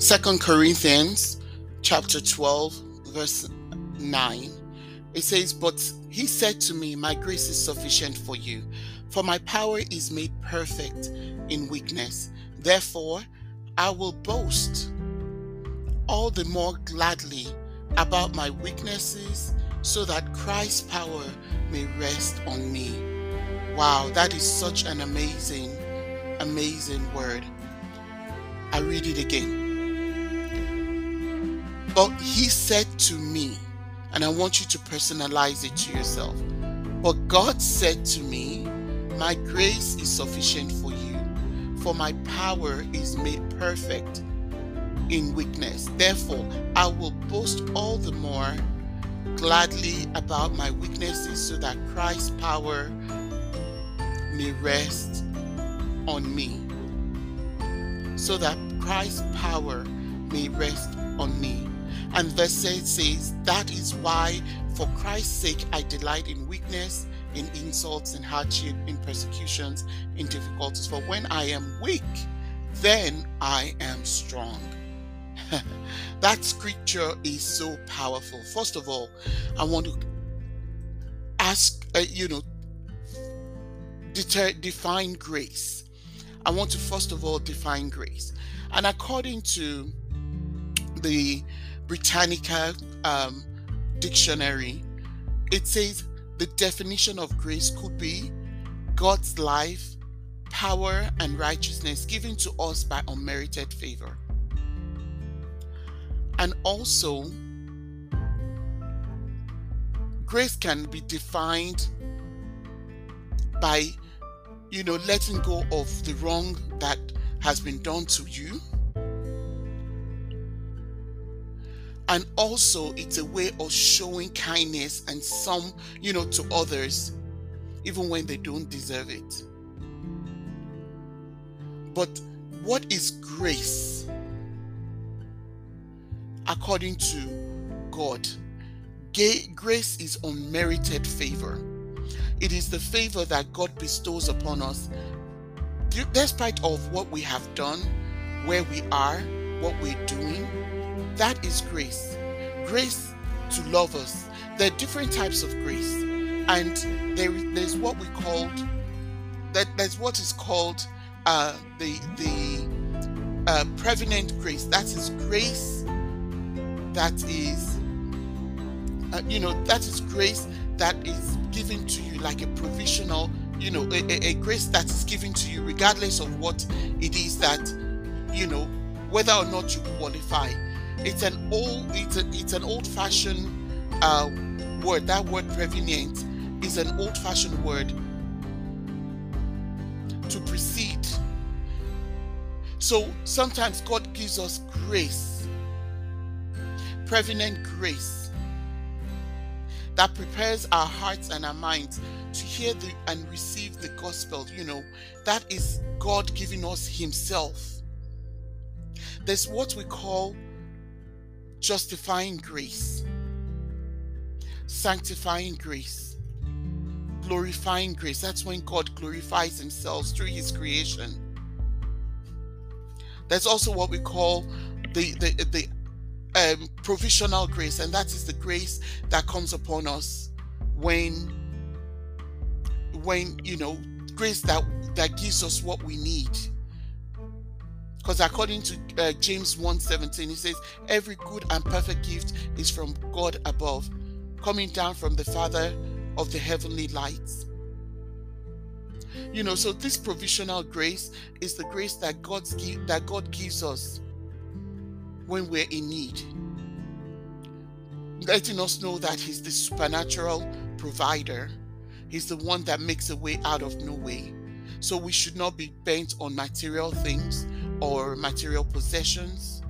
Second Corinthians chapter 12, verse 9. It says, But he said to me, My grace is sufficient for you, for my power is made perfect in weakness. Therefore, I will boast all the more gladly about my weaknesses so that Christ's power may rest on me. Wow, that is such an amazing, amazing word. I read it again. But he said to me, and I want you to personalize it to yourself. But God said to me, My grace is sufficient for you, for my power is made perfect in weakness. Therefore, I will boast all the more gladly about my weaknesses so that Christ's power may rest on me. So that Christ's power may rest on me. And verse 8 says, That is why, for Christ's sake, I delight in weakness, in insults, in hardship, in persecutions, in difficulties. For when I am weak, then I am strong. that scripture is so powerful. First of all, I want to ask, uh, you know, deter, define grace. I want to first of all define grace. And according to the Britannica um, dictionary, it says the definition of grace could be God's life, power, and righteousness given to us by unmerited favor. And also, grace can be defined by, you know, letting go of the wrong that has been done to you. And also, it's a way of showing kindness and some, you know, to others, even when they don't deserve it. But what is grace? according to God. Grace is unmerited favor. It is the favor that God bestows upon us despite of what we have done, where we are, what we're doing. That is grace. Grace to love us. There are different types of grace. And there, there's what we called that there's what is called uh, the the uh, prevenient grace. That is grace that is, uh, you know, that is grace that is given to you like a provisional, you know, a, a grace that is given to you regardless of what it is that, you know, whether or not you qualify. It's an old, it's a, it's an old-fashioned uh, word. That word prevenient is an old-fashioned word to precede. So sometimes God gives us grace prevenient grace that prepares our hearts and our minds to hear the, and receive the gospel. You know, that is God giving us Himself. There's what we call justifying grace, sanctifying grace, glorifying grace. That's when God glorifies Himself through His creation. There's also what we call the, the, the um, provisional grace, and that is the grace that comes upon us when, when you know, grace that that gives us what we need. Because according to uh, James 1:17, he says, "Every good and perfect gift is from God above, coming down from the Father of the heavenly lights." You know, so this provisional grace is the grace that God's that God gives us when we're in need. Letting us know that He's the supernatural provider, He's the one that makes a way out of no way. So we should not be bent on material things or material possessions.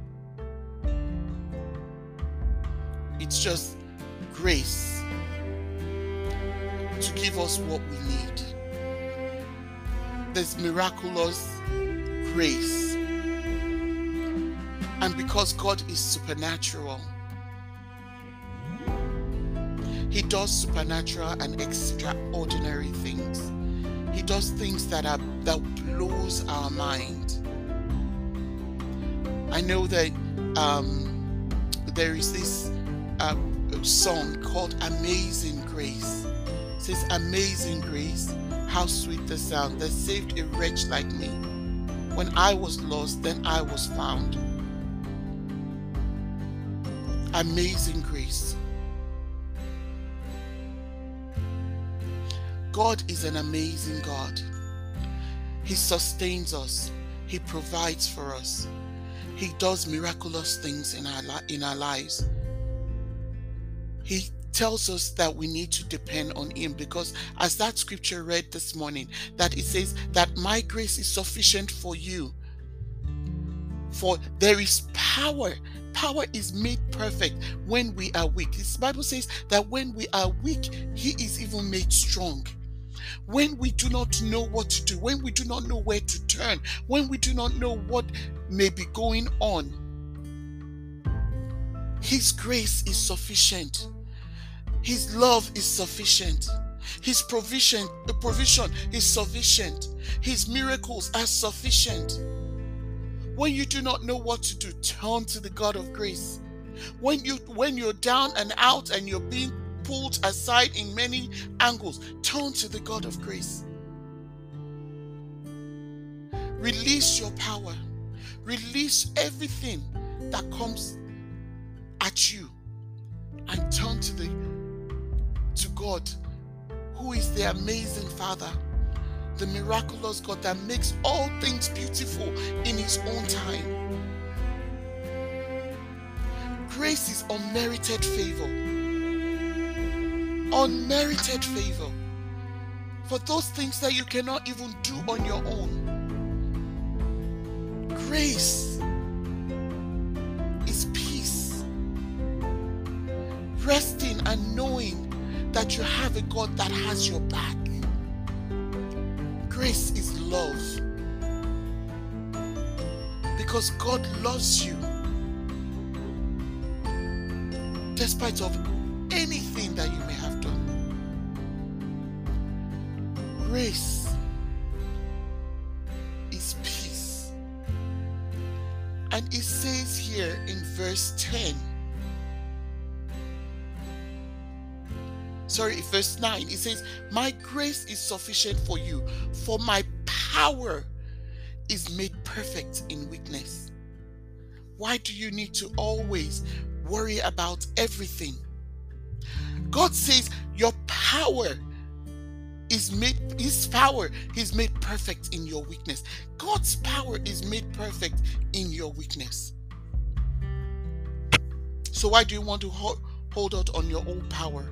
It's just grace to give us what we need. There's miraculous grace and because God is supernatural, He does supernatural and extraordinary things. He does things that are that blows our mind. I know that um, there is this uh, song called Amazing Grace. It says, Amazing Grace, how sweet the sound that saved a wretch like me. When I was lost, then I was found. Amazing grace. God is an amazing God. He sustains us. He provides for us. He does miraculous things in our in our lives. He tells us that we need to depend on him because as that scripture read this morning that it says that my grace is sufficient for you. For there is power power is made perfect when we are weak. This bible says that when we are weak he is even made strong when we do not know what to do, when we do not know where to turn, when we do not know what may be going on, His grace is sufficient. His love is sufficient. His provision, the provision is sufficient. His miracles are sufficient. When you do not know what to do, turn to the God of grace. When you when you're down and out and you're being pulled aside in many angles, turn to the God of grace. Release your power. Release everything that comes at you and turn to the to God who is the amazing Father, the miraculous God that makes all things beautiful in his own time. Grace is unmerited favor unmerited favor for those things that you cannot even do on your own. Grace is peace, resting and knowing that you have a God that has your back. Grace is love because God loves you despite of anything that you Grace is peace. And it says here in verse 10, sorry, verse 9, it says, My grace is sufficient for you, for my power is made perfect in weakness. Why do you need to always worry about everything? God says, Your power is made, His power is made perfect in your weakness. God's power is made perfect in your weakness. So, why do you want to hold, hold out on your own power?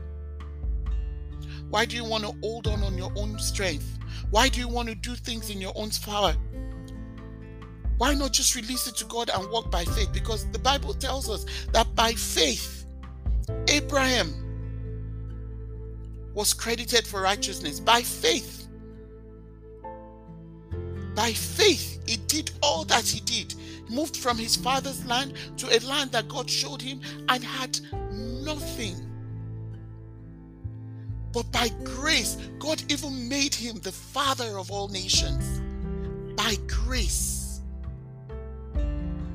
Why do you want to hold on on your own strength? Why do you want to do things in your own power? Why not just release it to God and walk by faith? Because the Bible tells us that by faith, Abraham was credited for righteousness by faith. By faith, he did all that he did. Moved from his father's land to a land that God showed him and had nothing. But by grace, God even made him the father of all nations. By grace.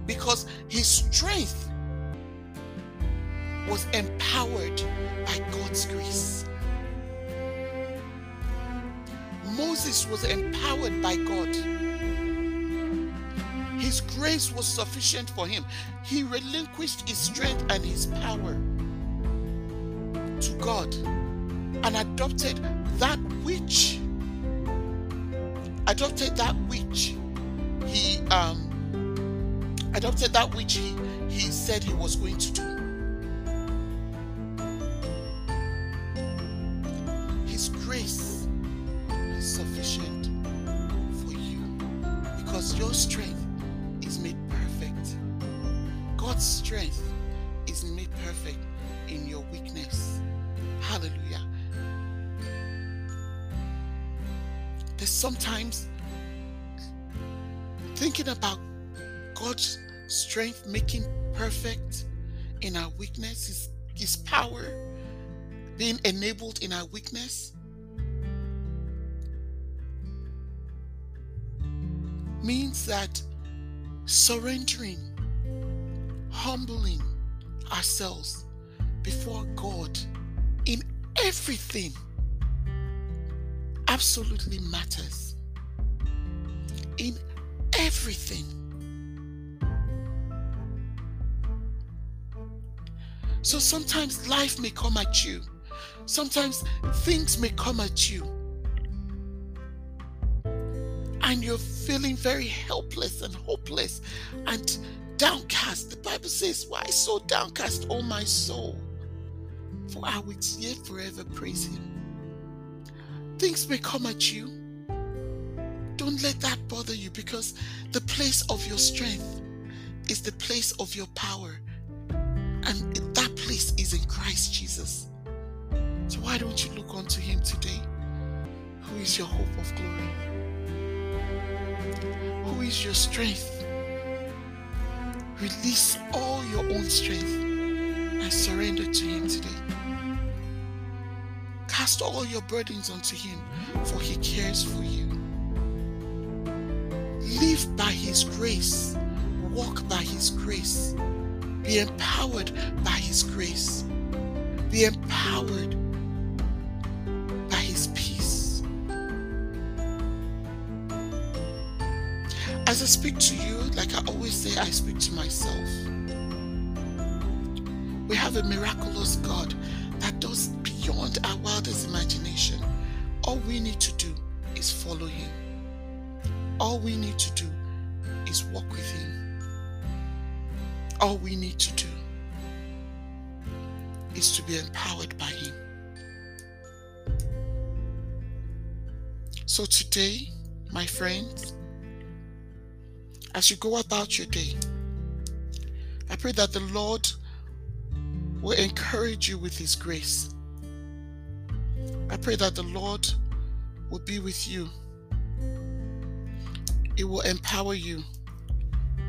Because his strength was empowered by God's grace. Moses was empowered by God. His grace was sufficient for him. He relinquished his strength and his power to God and adopted that which adopted that which he um adopted that which he he said he was going to do his grace sufficient for you because your strength is made perfect. God's strength is made perfect in your weakness. Hallelujah. There's sometimes thinking about God's strength making perfect in our weakness, His, His power being enabled in our weakness means that surrendering humbling ourselves before God in everything absolutely matters. In everything. So sometimes life may come at you. Sometimes things may come at you. And you're feeling very helpless and hopeless and downcast. The Bible says, Why so downcast, O my soul? For I will yet forever praise him. Things may come at you. Don't let that bother you because the place of your strength is the place of your power. And that place is in Christ Jesus. So why don't you look unto him today? Who is your hope of glory? Who is your strength? Release all your own strength and surrender to him today. Cast all your burdens unto him, for he cares for you. Live by his grace. Walk by his grace. Be empowered by his grace. Be empowered I speak to you, like I always say, I speak to myself. We have a miraculous God that does beyond our wildest imagination. All we need to do is follow Him. All we need to do is walk with Him. All we need to do is to be empowered by Him. So today, my friends, as you go about your day, I pray that the Lord will encourage you with His grace. I pray that the Lord will be with you. It will empower you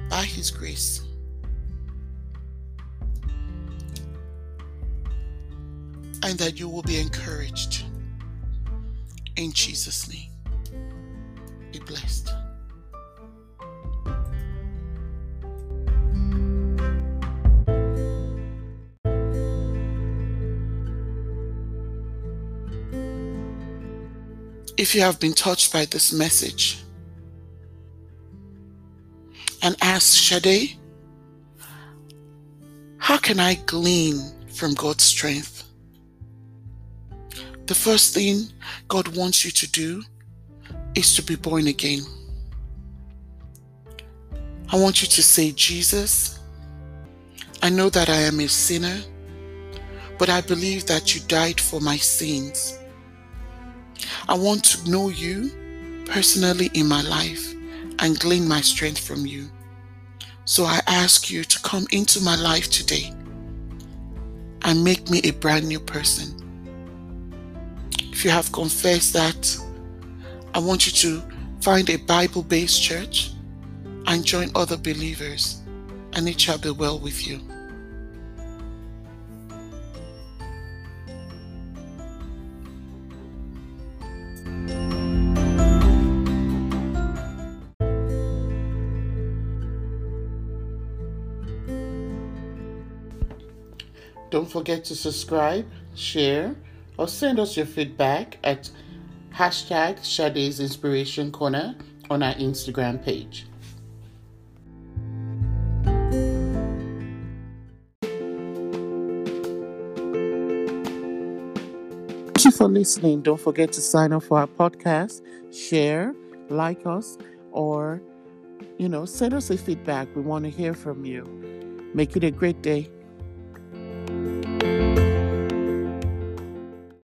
by His grace. And that you will be encouraged. In Jesus' name. Be blessed. If you have been touched by this message and ask Shade, how can I glean from God's strength? The first thing God wants you to do is to be born again. I want you to say, Jesus, I know that I am a sinner, but I believe that you died for my sins I want to know you personally in my life and glean my strength from you. So I ask you to come into my life today and make me a brand new person. If you have confessed that, I want you to find a Bible based church and join other believers, and it shall be well with you. Don't forget to subscribe, share, or send us your feedback at hashtag Shade's Inspiration Corner on our Instagram page. Thank you for listening. Don't forget to sign up for our podcast, share, like us, or, you know, send us a feedback. We want to hear from you. Make it a great day.